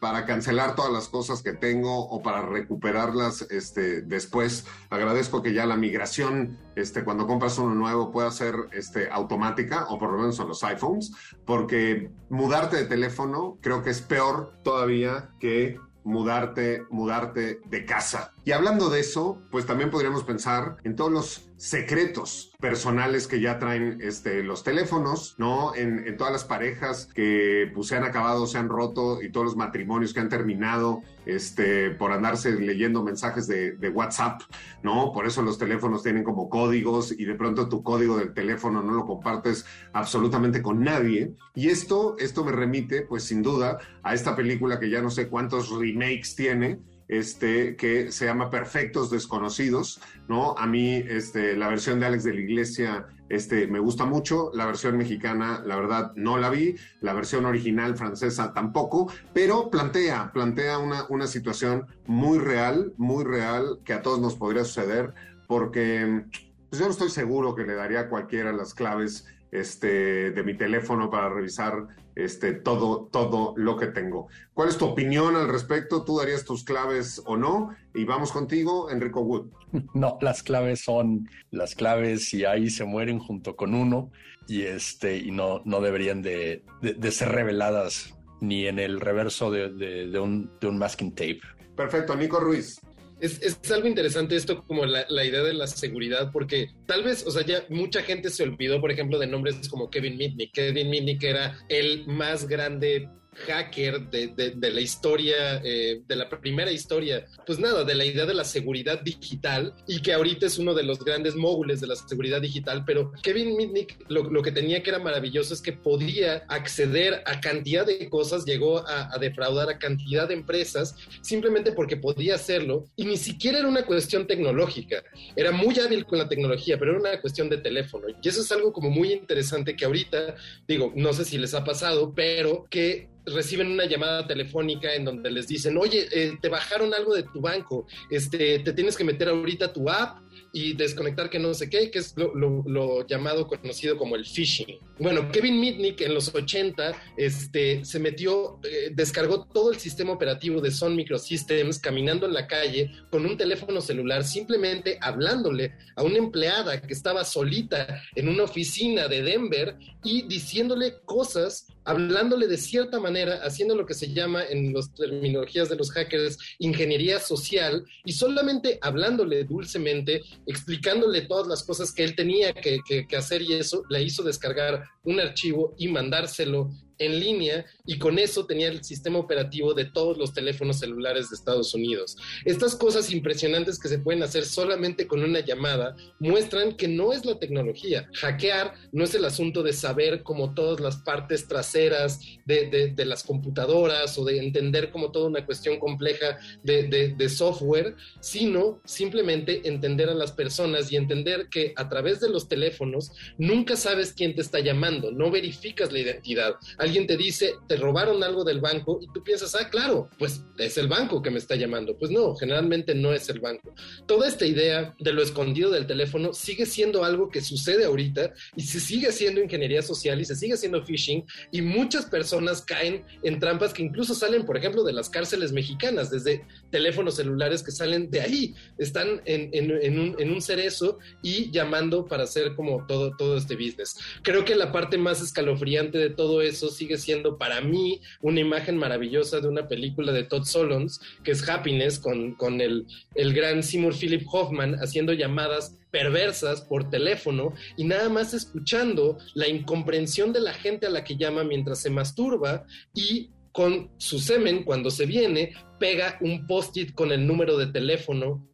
Speaker 3: para cancelar todas las cosas que tengo o para recuperarlas este, después. Agradezco que ya la migración, este, cuando compras uno nuevo, pueda ser este, automática, o por lo menos en los iPhones, porque mudarte de teléfono creo que es peor todavía que mudarte, mudarte de casa. Y hablando de eso, pues también podríamos pensar en todos los secretos personales que ya traen este, los teléfonos, ¿no? En, todas las parejas que pues, se han acabado, se han roto y todos los matrimonios que han terminado este, por andarse leyendo mensajes de, de, WhatsApp, ¿no? Por eso los teléfonos tienen como códigos y de pronto tu código del teléfono no lo compartes absolutamente con nadie. Y esto, esto me remite, pues sin duda, a esta película que ya no sé cuántos remakes tiene, este, que se llama Perfectos Desconocidos, ¿no? A mí, este, la versión de Alex de la Iglesia, este, me gusta mucho, la versión mexicana, la verdad, no la vi, la versión original francesa tampoco, pero plantea, plantea una, una situación muy real, muy real, que a todos nos podría suceder, porque pues yo no estoy seguro que le daría a cualquiera las claves este, de mi teléfono para revisar este, todo, todo lo que tengo. ¿Cuál es tu opinión al respecto? ¿Tú darías tus claves o no? Y vamos contigo, Enrico Wood. [LAUGHS]
Speaker 4: No, las claves son las claves y ahí se mueren junto con uno y, este, y no, no deberían de, de, ser reveladas ni en el reverso de, de, un, de un masking tape.
Speaker 3: Perfecto, Nico Ruiz.
Speaker 5: Es, es, algo interesante esto como la, la, idea de la seguridad, porque tal vez, o sea, ya mucha gente se olvidó, por ejemplo, de nombres como Kevin Mitnick. Kevin Mitnick era el más grande hacker de, de, de la historia, eh, de la primera historia, pues nada, de la idea de la seguridad digital y que ahorita es uno de los grandes móviles de la seguridad digital, pero Kevin Mitnick lo, lo que tenía que era maravilloso es que podía acceder a cantidad de cosas, llegó a, a, defraudar a cantidad de empresas simplemente porque podía hacerlo y ni siquiera era una cuestión tecnológica, era muy hábil con la tecnología, pero era una cuestión de teléfono. Y eso es algo como muy interesante que ahorita, digo, no sé si les ha pasado, pero que reciben una llamada telefónica en donde les dicen, oye, eh, te bajaron algo de tu banco, este, te tienes que meter ahorita tu app y desconectar que no sé qué, que es lo, llamado, conocido como el phishing. Bueno, Kevin Mitnick en los 80 este, se metió, eh, descargó todo el sistema operativo de Sun Microsystems caminando en la calle con un teléfono celular, simplemente hablándole a una empleada que estaba solita en una oficina de Denver y diciéndole cosas hablándole de cierta manera, haciendo lo que se llama en las terminologías de los hackers ingeniería social y solamente hablándole dulcemente, explicándole todas las cosas que él tenía que, que, que hacer y eso le hizo descargar un archivo y mandárselo en línea y con eso tenía el sistema operativo de todos los teléfonos celulares de Estados Unidos. Estas cosas impresionantes que se pueden hacer solamente con una llamada muestran que no es la tecnología. Hackear no es el asunto de saber como todas las partes traseras de, las computadoras o de entender como toda una cuestión compleja de software, sino simplemente entender a las personas y entender que a través de los teléfonos nunca sabes quién te está llamando, no verificas la identidad alguien te dice, te robaron algo del banco y tú piensas, ah, claro, pues es el banco que me está llamando. Pues no, generalmente no es el banco. Toda esta idea de lo escondido del teléfono sigue siendo algo que sucede ahorita y se sigue haciendo ingeniería social y se sigue haciendo phishing y muchas personas caen en trampas que incluso salen, por ejemplo, de las cárceles mexicanas, desde teléfonos celulares que salen de ahí, están en, en, en, un, en un cerezo y llamando para hacer como todo, todo este business. Creo que la parte más escalofriante de todo eso sigue siendo para mí una imagen maravillosa de una película de Todd Solondz, que es Happiness, con, con el, el gran Seymour Philip Hoffman haciendo llamadas perversas por teléfono y nada más escuchando la incomprensión de la gente a la que llama mientras se masturba y con su semen, cuando se viene, pega un post-it con el número de teléfono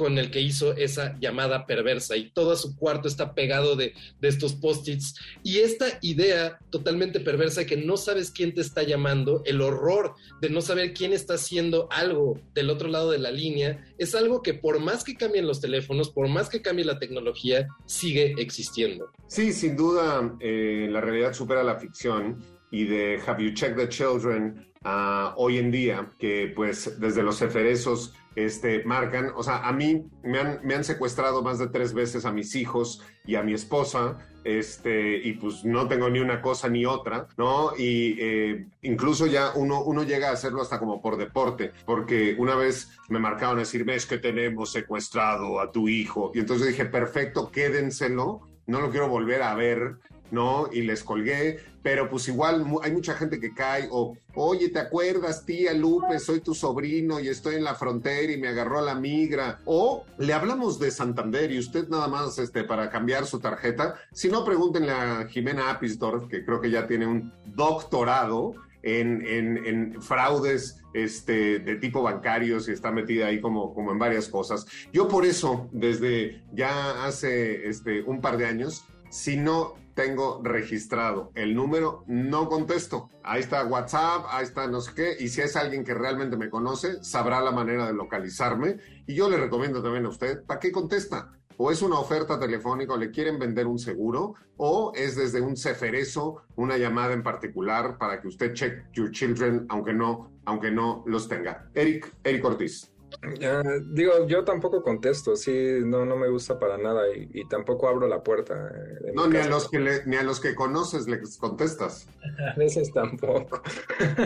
Speaker 5: con el que hizo esa llamada perversa y todo su cuarto está pegado de, de estos post-its. Y esta idea totalmente perversa que no sabes quién te está llamando, el horror de no saber quién está haciendo algo del otro lado de la línea, es algo que por más que cambien los teléfonos, por más que cambie la tecnología, sigue existiendo.
Speaker 3: Sí, sin duda, eh, la realidad supera la ficción y de Have You Checked the Children uh, hoy en día, que pues desde los eferesos este, marcan, o sea, a mí me han, me han secuestrado más de tres veces a mis hijos y a mi esposa, este, y pues no tengo ni una cosa ni otra, ¿no? Y eh, incluso ya uno, uno llega a hacerlo hasta como por deporte, porque una vez me marcaron a decir, ves que tenemos secuestrado a tu hijo, y entonces dije, perfecto, quédenselo, no lo quiero volver a ver, ¿no? Y les colgué, pero pues igual hay mucha gente que cae o, oye, ¿te acuerdas, tía Lupe? Soy tu sobrino y estoy en la frontera y me agarró a la migra. O le hablamos de Santander y usted nada más este, para cambiar su tarjeta. Si no, pregúntenle a Jimena Apisdorf, que creo que ya tiene un doctorado en, en, en, fraudes este, de tipo bancarios y está metida ahí como, como en varias cosas. Yo por eso, desde ya hace este, un par de años, si no tengo registrado el número, no contesto. Ahí está WhatsApp, ahí está no sé qué, y si es alguien que realmente me conoce, sabrá la manera de localizarme. Y yo le recomiendo también a usted, ¿para qué contesta? O es una oferta telefónica o le quieren vender un seguro, o es desde un ceferezo, una llamada en particular para que usted check your children, aunque no, aunque no los tenga. Eric, Eric Ortiz.
Speaker 6: Uh, digo, yo tampoco contesto, sí, no, no me gusta para nada y, y tampoco abro la puerta.
Speaker 3: No, ni a, los que le, ni a los que conoces les contestas. [LAUGHS]
Speaker 6: A veces tampoco.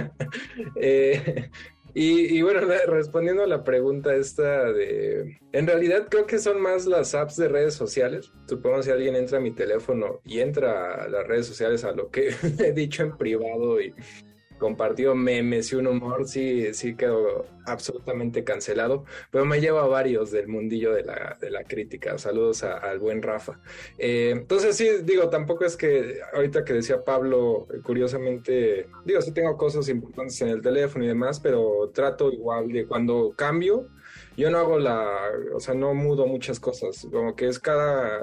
Speaker 6: [LAUGHS] eh, y, y, bueno, respondiendo a la pregunta esta de... En realidad creo que son más las apps de redes sociales. Supongo si alguien entra a mi teléfono y entra a las redes sociales a lo que [LAUGHS] he dicho en privado y compartió memes y un humor, sí, sí quedó absolutamente cancelado, pero me lleva a varios del mundillo de la, de la crítica. Saludos al buen Rafa. Eh, entonces sí, digo, tampoco es que ahorita que decía Pablo, curiosamente, digo, sí tengo cosas importantes en el teléfono y demás, pero trato igual de cuando cambio, yo no hago la, o sea, no mudo muchas cosas, como que es cada,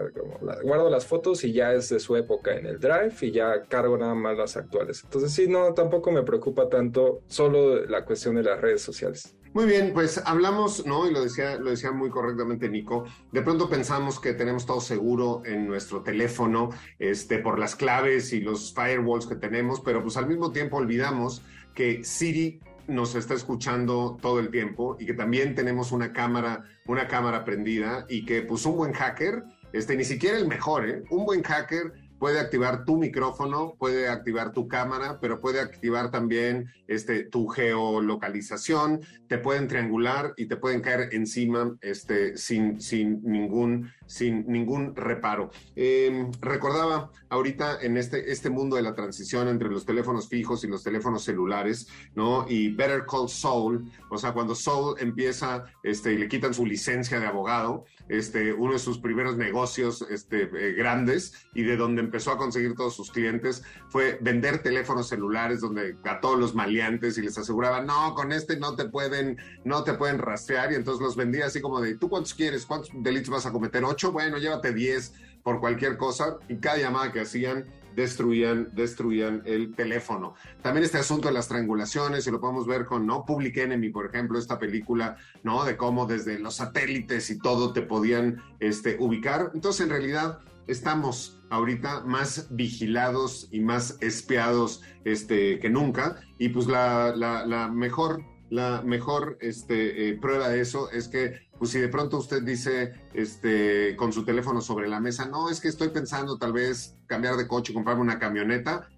Speaker 6: guardo las fotos y ya es de su época en el drive y ya cargo nada más las actuales. Entonces sí, no, tampoco me preocupa tanto solo la cuestión de las redes sociales.
Speaker 3: Muy bien, pues hablamos, ¿no? Y lo decía, lo decía muy correctamente Nico. De pronto pensamos que tenemos todo seguro en nuestro teléfono, este, por las claves y los firewalls que tenemos, pero pues al mismo tiempo olvidamos que Siri nos está escuchando todo el tiempo y que también tenemos una cámara, una cámara prendida y que pues un buen hacker, este, ni siquiera el mejor, ¿eh? Un buen hacker puede activar tu micrófono, puede activar tu cámara, pero puede activar también este, tu geolocalización, te pueden triangular y te pueden caer encima este, sin, sin, ningún, sin ningún reparo. Em, recordaba ahorita en este, este mundo de la transición entre los teléfonos fijos y los teléfonos celulares, ¿no? Y Better Call Saul, o sea, cuando Saul empieza este, y le quitan su licencia de abogado, este, uno de sus primeros negocios este, eh, grandes y de donde empezó a conseguir todos sus clientes fue vender teléfonos celulares donde a todos los maleantes y les aseguraba, no, con este no te pueden, no te pueden rastrear y entonces los vendía así como de, ¿tú cuántos quieres? ¿Cuántos delitos vas a cometer? ¿Ocho? Bueno, llévate diez por cualquier cosa y cada llamada que hacían destruían, destruían el teléfono. También este asunto de las triangulaciones, y lo podemos ver con ¿no? Public Enemy, por ejemplo, esta película, ¿no? De cómo desde los satélites y todo te podían este, ubicar. Entonces, en realidad, estamos ahorita más vigilados y más espiados este, que nunca. Y pues la mejor, la mejor este, eh, prueba de eso es que pues si de pronto usted dice este, con su teléfono sobre la mesa, no, es que estoy pensando tal vez cambiar de coche, comprarme una camioneta,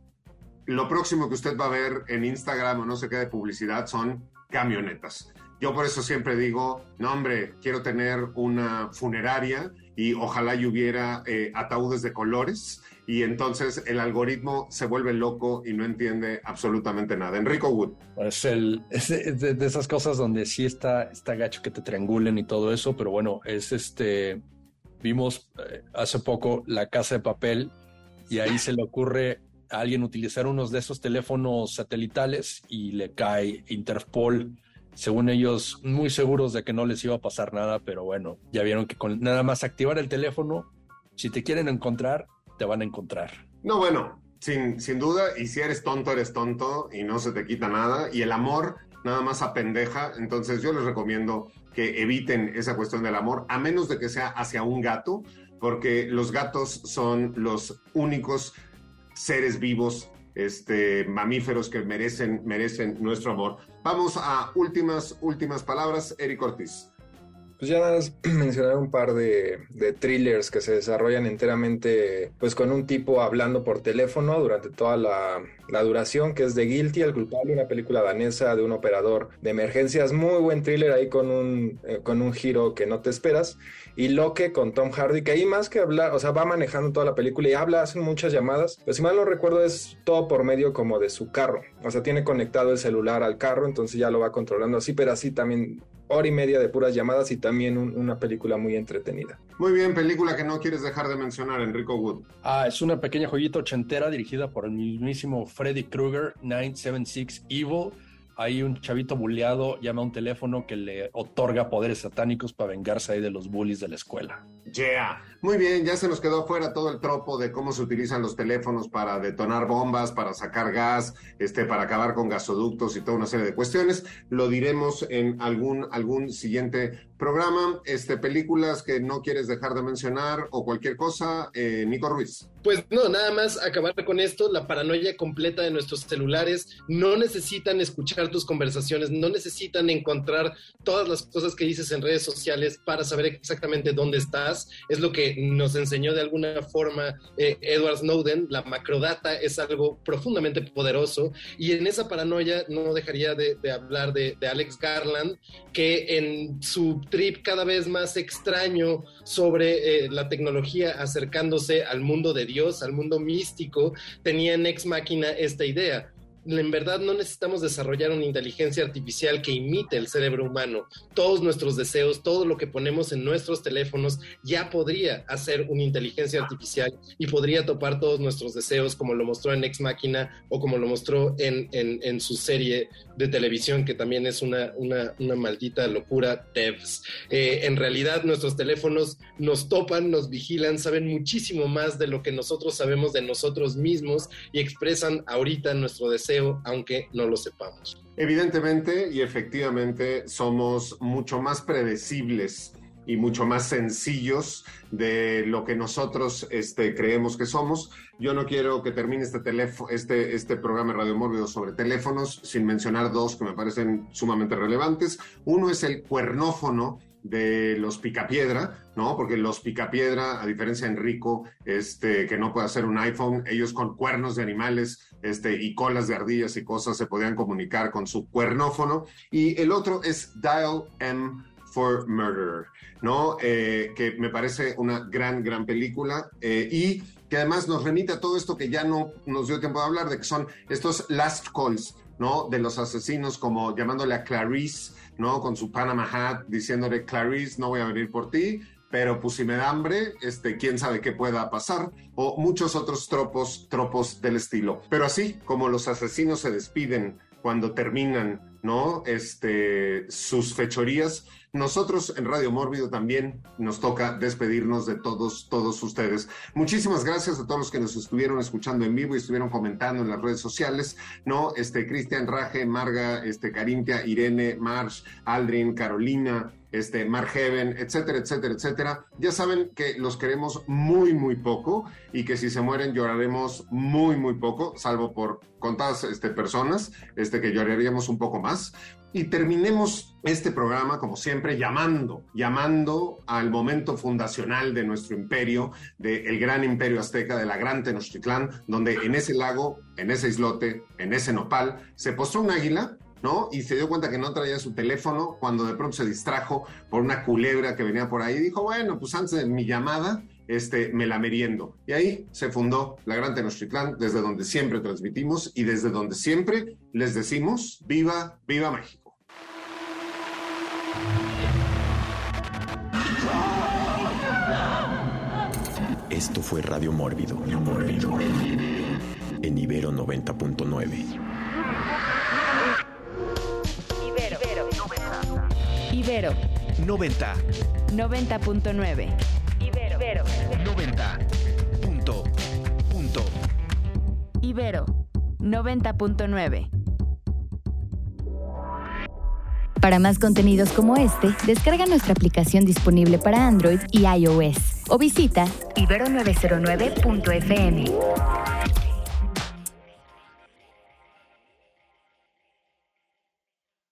Speaker 3: lo próximo que usted va a ver en Instagram o no sé qué de publicidad son camionetas. Yo por eso siempre digo, no hombre, quiero tener una funeraria y ojalá y hubiera eh, ataúdes de colores y entonces el algoritmo se vuelve loco y no entiende absolutamente nada. Enrico Wood.
Speaker 4: Es, el, de, esas cosas donde sí está, está gacho que te triangulen y todo eso, pero bueno, es este, vimos eh, hace poco La Casa de Papel y ahí se le ocurre a alguien utilizar unos de esos teléfonos satelitales y le cae Interpol según ellos, muy seguros de que no les iba a pasar nada, pero bueno, ya vieron que con nada más activar el teléfono, si te quieren encontrar, te van a encontrar.
Speaker 3: No, bueno, sin, sin duda, y si eres tonto, eres tonto y no se te quita nada, y el amor nada más apendeja, entonces yo les recomiendo que eviten esa cuestión del amor, a menos de que sea hacia un gato, porque los gatos son los únicos seres vivos, este, mamíferos que merecen, merecen nuestro amor. Vamos a últimas, últimas palabras, Eric Ortiz.
Speaker 6: Pues ya nada más [CLEARS THROAT] mencionar un par de, de, thrillers que se desarrollan enteramente pues con un tipo hablando por teléfono durante toda la, la, duración, que es The Guilty, El culpable, una película danesa de un operador de emergencias, muy buen thriller ahí con un, eh, con un giro que no te esperas, y Loque con Tom Hardy, que ahí más que hablar, o sea, va manejando toda la película y habla, hacen muchas llamadas, pero si mal no recuerdo es todo por medio como de su carro, o sea, tiene conectado el celular al carro, entonces ya lo va controlando así, pero así también hora y media de puras llamadas y también una película muy entretenida.
Speaker 3: Muy bien, película que no quieres dejar de mencionar, Enrico Wood.
Speaker 4: Ah, es una pequeña joyita ochentera dirigida por el mismísimo Freddy Krueger, 976 Evil. Hay un chavito bulleado llama a un teléfono que le otorga poderes satánicos para vengarse ahí de los bullies de la escuela.
Speaker 3: Yeah. Muy bien, ya se nos quedó afuera todo el tropo de cómo se utilizan los teléfonos para detonar bombas, para sacar gas, este, para acabar con gasoductos y toda una serie de cuestiones. Lo diremos en algún, algún siguiente programa. Este, películas que no quieres dejar de mencionar o cualquier cosa, eh, Nico Ruiz.
Speaker 5: Pues no, nada más acabar con esto, la paranoia completa de nuestros celulares. No necesitan escuchar tus conversaciones, no necesitan encontrar todas las cosas que dices en redes sociales para saber exactamente dónde estás. Es lo que nos enseñó de alguna forma eh, Edward Snowden. La macrodata es algo profundamente poderoso y en esa paranoia no dejaría de, hablar de, Alex Garland, que en su trip cada vez más extraño sobre eh, la tecnología acercándose al mundo de Dios, al mundo místico, tenía en Ex Máquina esta idea en verdad no necesitamos desarrollar una inteligencia artificial que imite el cerebro humano. Todos nuestros deseos, todo lo que ponemos en nuestros teléfonos ya podría hacer una inteligencia artificial y podría topar todos nuestros deseos, como lo mostró en Ex Máquina o como lo mostró en, en, su serie de televisión, que también es una, una, una maldita locura, Devs. Eh, en realidad, nuestros teléfonos nos topan, nos vigilan, saben muchísimo más de lo que nosotros sabemos de nosotros mismos y expresan ahorita nuestro deseo, aunque no lo sepamos.
Speaker 3: Evidentemente y efectivamente somos mucho más predecibles y mucho más sencillos de lo que nosotros este, creemos que somos. Yo no quiero que termine este, teléfono, este, este programa Radio Mórbido sobre teléfonos sin mencionar dos que me parecen sumamente relevantes. Uno es el cuernófono de los picapiedra, ¿no? Porque los picapiedra, a diferencia de Enrico, este, que no puede hacer un iPhone, ellos con cuernos de animales este, y colas de ardillas y cosas se podían comunicar con su cuernófono. Y el otro es Dial M for Murder, ¿no? Eh, que me parece una gran, gran película eh, y que además nos remite a todo esto que ya no nos dio tiempo de hablar, de que son estos last calls, ¿no? De los asesinos, como llamándole a Clarice ¿no? Con su Panama hat diciéndole, Clarice, no voy a venir por ti, pero pues si me da hambre, este, quién sabe qué pueda pasar, o muchos otros tropos, tropos del estilo. Pero así como los asesinos se despiden cuando terminan, ¿no? Este, sus fechorías, nosotros en Radio Mórbido también nos toca despedirnos de todos, todos ustedes. Muchísimas gracias a todos los que nos estuvieron escuchando en vivo y estuvieron comentando en las redes sociales, ¿no? Este, Cristian Raje, Marga, este, Carintia, Irene, Marsh, Aldrin, Carolina, este, Mark Heaven, etcétera, etcétera, etcétera. Ya saben que los queremos muy, muy poco y que si se mueren lloraremos muy, muy poco, salvo por contadas este, personas, este, que lloraríamos un poco más. Y terminemos este programa, como siempre, llamando, llamando al momento fundacional de nuestro imperio, del gran imperio azteca, de la gran Tenochtitlán, donde en ese lago, en ese islote, en ese nopal, se postró un águila ¿no? Y se dio cuenta que no traía su teléfono cuando de pronto se distrajo por una culebra que venía por ahí dijo, bueno, pues antes de mi llamada, este, me la meriendo. Y ahí se fundó la Gran Tenochtitlán, desde donde siempre transmitimos y desde donde siempre les decimos, viva, viva México.
Speaker 2: Esto fue Radio Mórbido, Mórbido, en Ibero 90.9.
Speaker 1: Ibero
Speaker 7: 90.
Speaker 1: 90.9.
Speaker 7: Ibero. Ibero 90. Punto. Punto.
Speaker 1: Ibero 90.9. Para más contenidos como este, descarga nuestra aplicación disponible para Android y iOS o visita ibero909.fm.